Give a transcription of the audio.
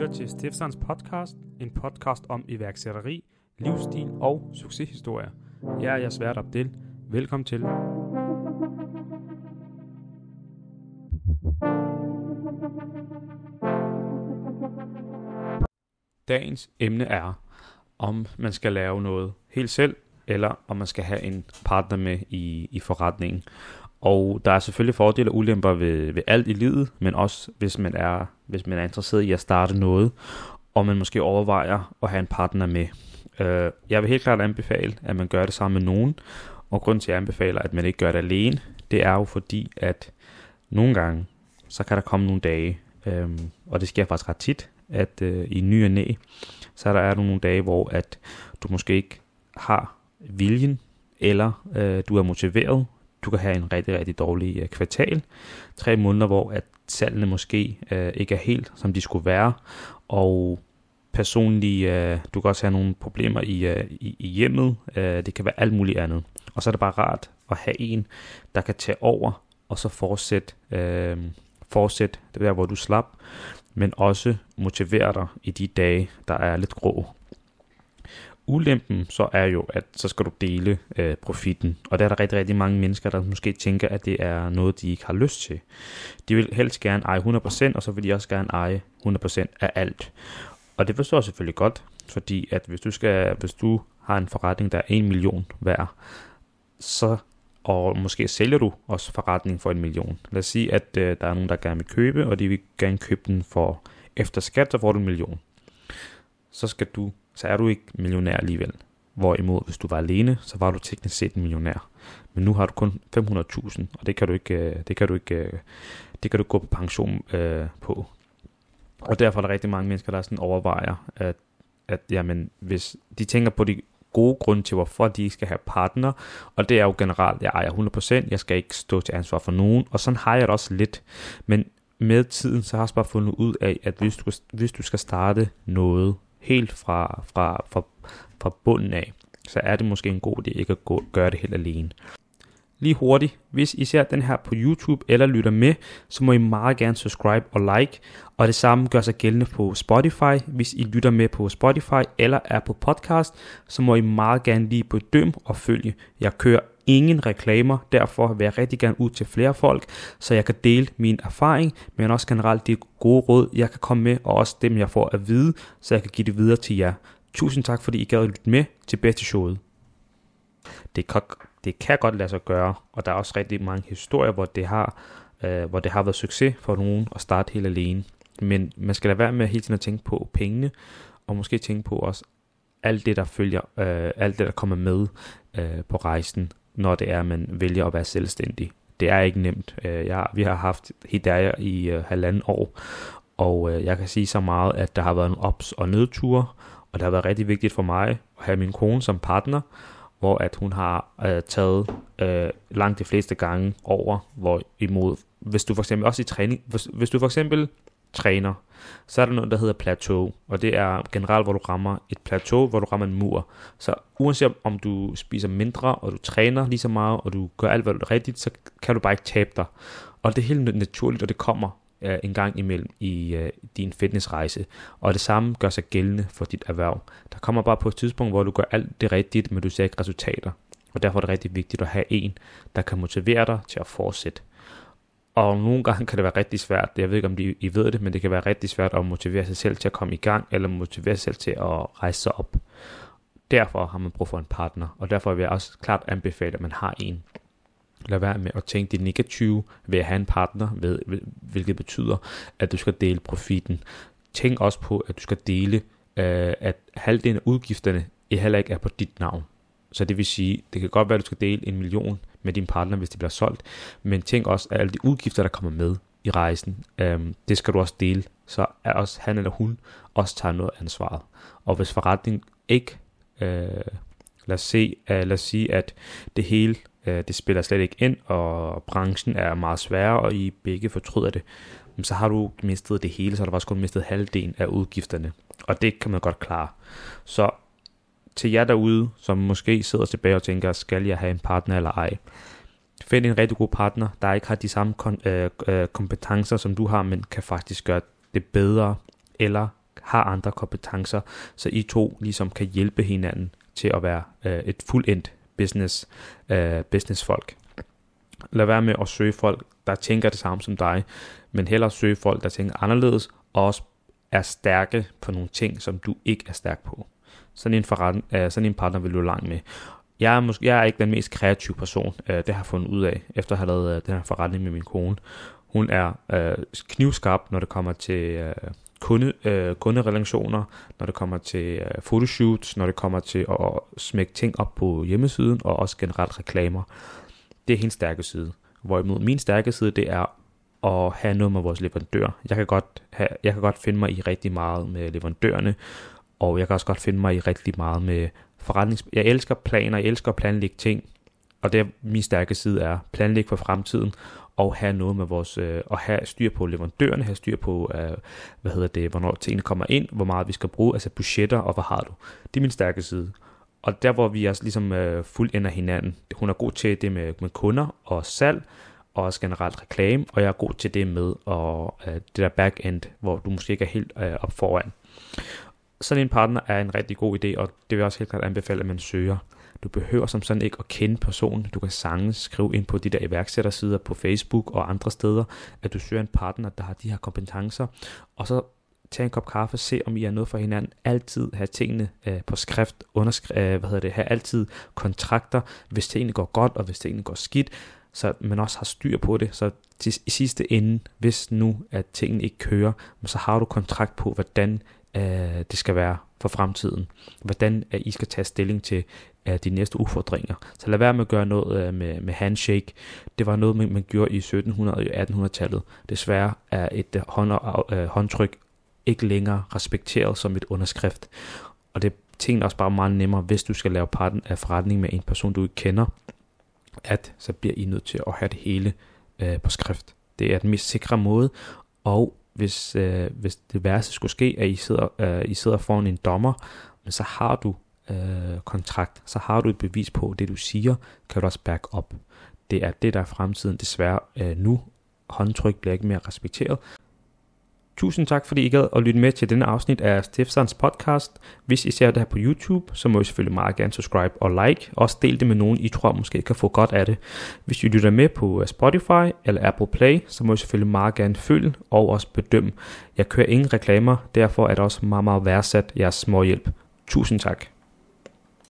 lytter til Stiftsands podcast, en podcast om iværksætteri, livsstil og succeshistorier. Jeg er jeres vært Abdel. Velkommen til. Dagens emne er, om man skal lave noget helt selv, eller om man skal have en partner med i, i forretningen. Og der er selvfølgelig fordele og ulemper ved, ved alt i livet, men også hvis man, er, hvis man er interesseret i at starte noget, og man måske overvejer at have en partner med. Øh, jeg vil helt klart anbefale, at man gør det sammen med nogen, og grund til, at jeg anbefaler, at man ikke gør det alene, det er jo fordi, at nogle gange, så kan der komme nogle dage, øh, og det sker faktisk ret tit, at øh, i ny og næ, så der er der nogle dage, hvor at du måske ikke har viljen, eller øh, du er motiveret du kan have en rigtig, rigtig dårlig øh, kvartal. Tre måneder, hvor at tallene måske øh, ikke er helt, som de skulle være, og personligt, øh, du kan også have nogle problemer i, øh, i, i hjemmet, Øh, det kan være alt muligt andet. Og så er det bare rart at have en, der kan tage over, og så fortsætte, øh, fortsætte det der, hvor du slap, men også motivere dig i de dage, der er lidt grå. Ulempen så er jo, at så skal du dele øh, profitten, og der er der rigtig, rigtig mange mennesker, der måske tænker, at det er noget, de ikke har lyst til. De vil helst gerne eje 100%, og så vil de også gerne eje 100% af alt. Og det forstår jeg selvfølgelig godt, fordi at hvis du, skal, hvis du har en forretning, der er 1 million værd, så og måske sælger du også forretning for en million. Lad os sige, at øh, der er nogen, der gerne vil købe, og de vil gerne købe den for efter skat, så får du en million. Så skal du så er du ikke millionær alligevel. Hvorimod, hvis du var alene, så var du teknisk set en millionær. Men nu har du kun 500.000, og det kan du ikke, øh, det kan du ikke, øh, det kan du gå på pension øh, på. Og derfor er der rigtig mange mennesker, der sådan overvejer, at, at jamen, hvis de tænker på de gode grunde til, hvorfor de ikke skal have partner, og det er jo generelt, jeg ejer 100%, jeg skal ikke stå til ansvar for nogen, og sådan har jeg det også lidt. Men med tiden, så har jeg bare fundet ud af, at hvis du, hvis du skal starte noget, helt fra, fra, fra, fra bunden af, så er det måske en god idé ikke at gå, gøre det helt alene. Lige hurtigt, hvis I ser den her på YouTube eller lytter med, så må I meget gerne subscribe og like, og det samme gør sig gældende på Spotify. Hvis I lytter med på Spotify eller er på podcast, så må I meget gerne lige bedømme og følge. Jeg kører ingen reklamer, derfor vil jeg rigtig gerne ud til flere folk, så jeg kan dele min erfaring, men også generelt de gode råd, jeg kan komme med, og også dem, jeg får at vide, så jeg kan give det videre til jer. Tusind tak, fordi I gad at lytte med til bedste showet. Det kan, det kan godt lade sig gøre, og der er også rigtig mange historier, hvor det har, øh, hvor det har været succes for nogen at starte helt alene. Men man skal lade være med hele tiden at tænke på pengene, og måske tænke på også alt det, der følger, øh, alt det, der kommer med øh, på rejsen når det er, at man vælger at være selvstændig. Det er ikke nemt. Øh, jeg, vi har haft Hidaya i uh, halvanden år, og øh, jeg kan sige så meget, at der har været en ops- og nedture, og det har været rigtig vigtigt for mig at have min kone som partner, hvor at hun har øh, taget øh, langt de fleste gange over, hvor imod, hvis du for eksempel også i træning, hvis, hvis du for eksempel træner, så er der noget, der hedder plateau, og det er generelt, hvor du rammer et plateau, hvor du rammer en mur. Så uanset om du spiser mindre, og du træner lige så meget, og du gør alt, hvad du er rigtigt, så kan du bare ikke tabe dig. Og det er helt naturligt, og det kommer uh, en gang imellem i uh, din fitnessrejse. Og det samme gør sig gældende for dit erhverv. Der kommer bare på et tidspunkt, hvor du gør alt det rigtigt, men du ser ikke resultater. Og derfor er det rigtig vigtigt at have en, der kan motivere dig til at fortsætte. Og nogle gange kan det være rigtig svært, jeg ved ikke om de, I ved det, men det kan være rigtig svært at motivere sig selv til at komme i gang, eller motivere sig selv til at rejse sig op. Derfor har man brug for en partner, og derfor vil jeg også klart anbefale, at man har en. Lad være med at tænke det negative ved at have en partner, ved, hvilket betyder, at du skal dele profitten. Tænk også på, at du skal dele, øh, at halvdelen af udgifterne heller ikke er på dit navn. Så det vil sige, det kan godt være, at du skal dele en million med din partner, hvis det bliver solgt. Men tænk også, at alle de udgifter, der kommer med i rejsen, øhm, det skal du også dele, så er også han eller hun også tager noget ansvar. Og hvis forretningen ikke, øh, lad, os se, øh, lad os sige, at det hele, øh, det spiller slet ikke ind, og branchen er meget sværere, og I begge fortryder det, så har du mistet det hele, så har du også kun mistet halvdelen af udgifterne. Og det kan man godt klare. Så til jer derude, som måske sidder tilbage og tænker, skal jeg have en partner eller ej? Find en rigtig god partner, der ikke har de samme kon- øh, øh, kompetencer, som du har, men kan faktisk gøre det bedre, eller har andre kompetencer, så I to ligesom kan hjælpe hinanden til at være øh, et fuldendt business, øh, businessfolk. Lad være med at søge folk, der tænker det samme som dig, men hellere søge folk, der tænker anderledes, og også er stærke på nogle ting, som du ikke er stærk på. Sådan en, forret, øh, sådan en partner vil du langt med. Jeg er, måske, jeg er ikke den mest kreative person, øh, det har jeg fundet ud af, efter at have lavet øh, den her forretning med min kone. Hun er øh, knivskarp, når det kommer til øh, kunde, øh, kunderelationer, når det kommer til øh, fotoshoots, når det kommer til at smække ting op på hjemmesiden, og også generelt reklamer. Det er hendes stærke side. Hvorimod min stærke side, det er at have noget med vores leverandør. Jeg kan godt, have, jeg kan godt finde mig i rigtig meget med leverandørerne, og jeg kan også godt finde mig i rigtig meget med forretnings... Jeg elsker planer, jeg elsker at planlægge ting, og det er min stærke side er planlægge for fremtiden, og have noget med vores, øh, og have styr på leverandørerne, have styr på, øh, hvad hedder det, hvornår tingene kommer ind, hvor meget vi skal bruge, altså budgetter, og hvad har du. Det er min stærke side. Og der, hvor vi også ligesom øh, fuldt ender hinanden, hun er god til det med, med kunder og salg, og også generelt reklame, og jeg er god til det med og, øh, det der back-end, hvor du måske ikke er helt øh, op foran. Sådan en partner er en rigtig god idé, og det vil jeg også helt klart anbefale, at man søger. Du behøver som sådan ikke at kende personen. Du kan sagtens skrive ind på de der iværksættersider på Facebook og andre steder, at du søger en partner, der har de her kompetencer, og så tag en kop kaffe, se om I er noget for hinanden. Altid have tingene øh, på skrift, underskri- øh, hvad hedder det, have altid kontrakter, hvis tingene går godt, og hvis tingene går skidt, så man også har styr på det, så til, i sidste ende, hvis nu at tingene ikke kører, så har du kontrakt på, hvordan øh, det skal være for fremtiden. Hvordan øh, I skal tage stilling til øh, de næste udfordringer. Så lad være med at gøre noget øh, med, med handshake. Det var noget, man, man gjorde i 1700- og 1800-tallet. Desværre er et øh, hånd, øh, håndtryk ikke længere respekteret som et underskrift. Og det tingene også bare meget nemmere, hvis du skal lave parten af forretning med en person, du ikke kender, at så bliver I nødt til at have det hele øh, på skrift. Det er den mest sikre måde, og hvis, øh, hvis det værste skulle ske, at I sidder, øh, I sidder foran en dommer, men så har du øh, kontrakt, så har du et bevis på, at det du siger, kan du også back op. Det er det, der er fremtiden desværre øh, nu. Håndtryk bliver ikke mere respekteret, Tusind tak, fordi I gad at lytte med til denne afsnit af Stiftsans podcast. Hvis I ser det her på YouTube, så må I selvfølgelig meget gerne subscribe og like. Også del det med nogen, I tror måske kan få godt af det. Hvis I lytter med på øh, Spotify eller Apple Play, så må I selvfølgelig meget gerne følge og også bedømme. Jeg kører ingen reklamer, derfor er det også meget, meget værdsat jeres små hjælp. Tusind tak.